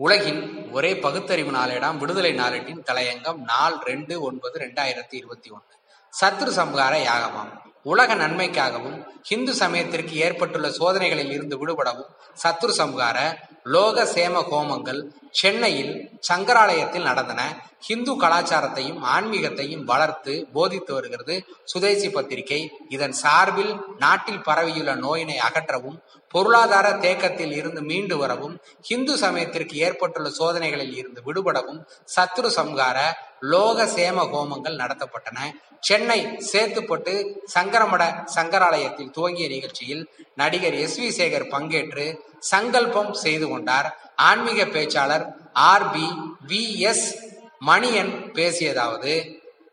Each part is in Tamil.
உலகின் ஒரே பகுத்தறிவு நாளேடாம் விடுதலை நாளேட்டின் தலையங்கம் நாள் ரெண்டு ஒன்பது ரெண்டாயிரத்தி இருபத்தி ஒன்று. சத்ரு சம்ஹார யாகமாம். உலக நன்மைக்காகவும் ஹிந்து சமயத்திற்கு ஏற்பட்டுள்ள சோதனைகளில் இருந்து விடுபடவும் சத்ரு சம்ஹார லோக சேம ஹோமங்கள் சென்னையில் சங்கராலயத்தில் நடந்தன. ஹிந்து கலாச்சாரத்தையும் ஆன்மீகத்தையும் வளர்த்து போதித்து வருகிறது. சுதேசி பத்திரிகை இதன் சார்பில் நாட்டில் பரவியுள்ள நோயினை அகற்றவும் பொருளாதார தேக்கத்தில் இருந்து மீண்டு வரவும் ஹிந்து சமயத்திற்கு ஏற்பட்டுள்ள சோதனைகளில் இருந்து விடுபடவும் சத்ரு சம்ஹார லோக சேம ஹோமங்கள் நடத்தப்பட்டன. சென்னை சேத்துப்பட்டு சங்கரமட சங்கராலயத்தில் துவங்கிய நிகழ்ச்சியில் நடிகர் எஸ் வி சேகர் பங்கேற்று சங்கல்பம் செய்து கொண்டார். ஆன்மீக பேச்சாளர் R P V S Manian பேசியதாவது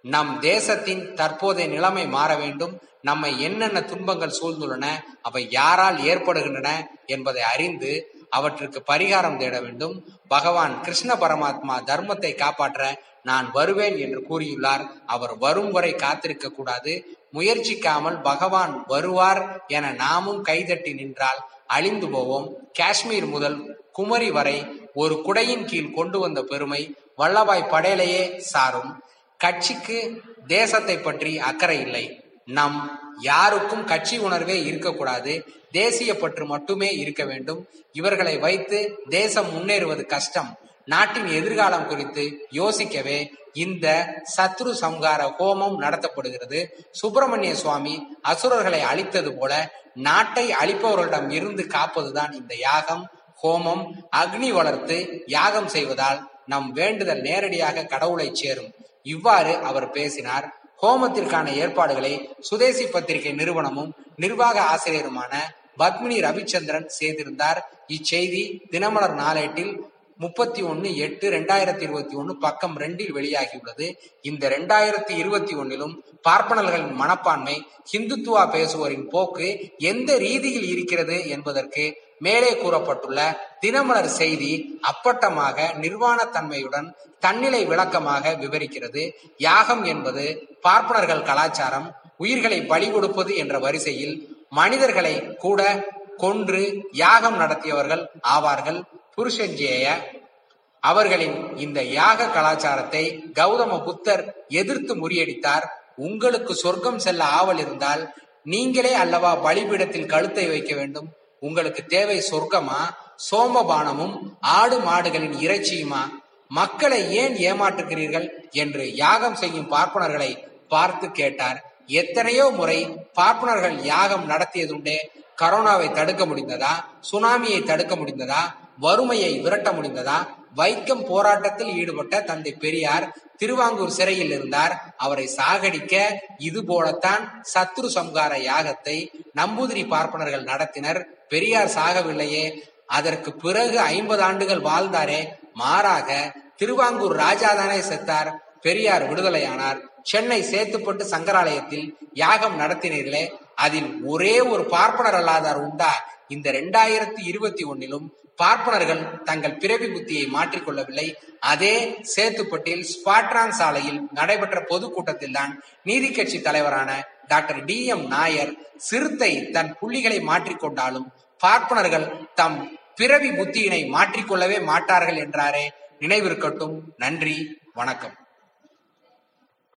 நம் தேசத்தின் தற்போதைய நிலைமை மாற வேண்டும் நம்மை என்னென்ன துன்பங்கள் சூழ்ந்துள்ளன அவை யாரால் ஏற்படுகின்றன என்பதை அறிந்து அவற்றுக்கு பரிகாரம் தேட வேண்டும். பகவான் கிருஷ்ண பரமாத்மா தர்மத்தை காப்பாற்ற நான் வருவேன் என்று கூறியுள்ளார். அவர் வரும் வரை காத்திருக்க கூடாது. முயற்சிக்காமல் பகவான் வருவார் என நாமும் கைதட்டி நின்றால் அழிந்து போவோம். காஷ்மீர் முதல் குமரி வரை ஒரு குடையின் கீழ் கொண்டு வந்த பெருமை வல்லபாய் படேலையே சாரும். கட்சிக்கு தேசத்தை பற்றி அக்கறை இல்லை. நம் யாருக்கும் கட்சி உணர்வே இருக்கக்கூடாது. தேசிய பற்று மட்டுமே இருக்க வேண்டும். இவர்களை வைத்து தேசம் முன்னேறுவது கஷ்டம். நாட்டின் எதிர்காலம் குறித்து யோசிக்கவே இந்த சத்ரு சம்ஹார ஹோமம் நடத்தப்படுகிறது. சுப்பிரமணிய சுவாமி அசுரர்களை அழித்தது போல நாட்டை அழிப்பவர்களிடம் இருந்து காப்பதுதான் இந்த யாகம் ஹோமம். அக்னி வளர்த்து யாகம் செய்வதால் நம் வேண்டுதல் நேரடியாக கடவுளை சேரும். இவ்வாறு அவர் பேசினார். ஹோமத்திற்கான ஏற்பாடுகளை சுதேசி பத்திரிகை நிறுவனமும் நிர்வாக ஆசிரியருமான பத்மினி ரவிச்சந்திரன் செய்திருந்தார். இச்செய்தி தினமலர் நாளேட்டில் முப்பத்தி ஒன்னு எட்டு ரெண்டாயிரத்தி இருபத்தி ஒன்னு பக்கம் ரெண்டில் வெளியாகியுள்ளது. இந்த ரெண்டாயிரத்தி இருபத்தி ஒன்னிலும் பார்ப்பனர்களின் மனப்பான்மை ஹிந்துத்துவா பேசுவோரின் போக்கு எந்த ரீதியில் இருக்கிறது என்பதற்கு மேலே கூறப்பட்டுள்ள தினமலர் செய்தி அப்பட்டமாக நிர்வாணத்தன்மையுடன் தன்னிலை விளக்கமாக விவரிக்கிறது. யாகம் என்பது பார்ப்பனர்கள் கலாச்சாரம் உயிர்களை பலி கொடுப்பது என்ற வரிசையில் மனிதர்களை கூட கொன்று யாகம் நடத்தியவர்கள் ஆவார்கள். புருஷஞ்சேய அவர்களின் இந்த யாக கலாச்சாரத்தை கௌதம புத்தர் எதிர்த்து முறியடித்தார். உங்களுக்கு சொர்க்கம் செல்ல ஆவல் இருந்தால் நீங்களே அல்லவா பலிபீடத்தில் கழுத்தை வைக்க வேண்டும். உங்களுக்கு தேவை சொர்க்கமா? சோமபானமும் ஆடு மாடுகளின் இறைச்சியுமா? மக்களை ஏன் ஏமாற்றுகிறீர்கள் என்று யாகம் செய்யும் பார்ப்பனர்களை பார்த்து கேட்டார். எத்தனையோ முறை பார்ப்பனர்கள் யாகம் நடத்தியதுண்டே. கரோனாவை தடுக்க முடிந்ததா? சுனாமியை தடுக்க முடிந்ததா? வறுமையை விரட்ட முடிந்ததா? வைக்கம் போராட்டத்தில் ஈடுபட்ட தந்தை பெரியார் திருவாங்கூர் சிறையில் இருந்தார். அவரை சாகடிக்க இது போலத்தான் சத்ரு சம்ஹார யாகத்தை நம்பூதிரி பார்ப்பனர்கள் நடத்தினர். பெரியார் சாகவில்லையே. அதற்கு பிறகு ஐம்பது ஆண்டுகள் வாழ்ந்தாரே. மாறாக திருவாங்கூர் ராஜாதானே செத்தார். பெரியார் விடுதலையானார். சென்னை சேத்துப்பட்டு சங்கராலயத்தில் யாகம் நடத்தினீர்களே. அதில் ஒரே ஒரு பார்ப்பனர் அல்லாதார் உண்டா? இந்த ரெண்டாயிரத்தி இருபத்தி ஒன்னிலும் பார்ப்பனர்கள் தங்கள் பிறவி புத்தியை மாற்றிக்கொள்ளவில்லை. அதே சேத்துப்பட்டில் ஸ்பாட்ரான் சாலையில் நடைபெற்ற பொதுக்கூட்டத்தில்தான் நீதிக்கட்சி நீதி கட்சி தலைவரான டாக்டர் டி எம் நாயர் சிறுத்தை தன் புள்ளிகளை மாற்றிக்கொண்டாலும் பார்ப்பனர்கள் தம் பிறவி புத்தியினை மாற்றிக்கொள்ளவே மாட்டார்கள் என்றாரே. நினைவிருக்கட்டும். நன்றி. வணக்கம்.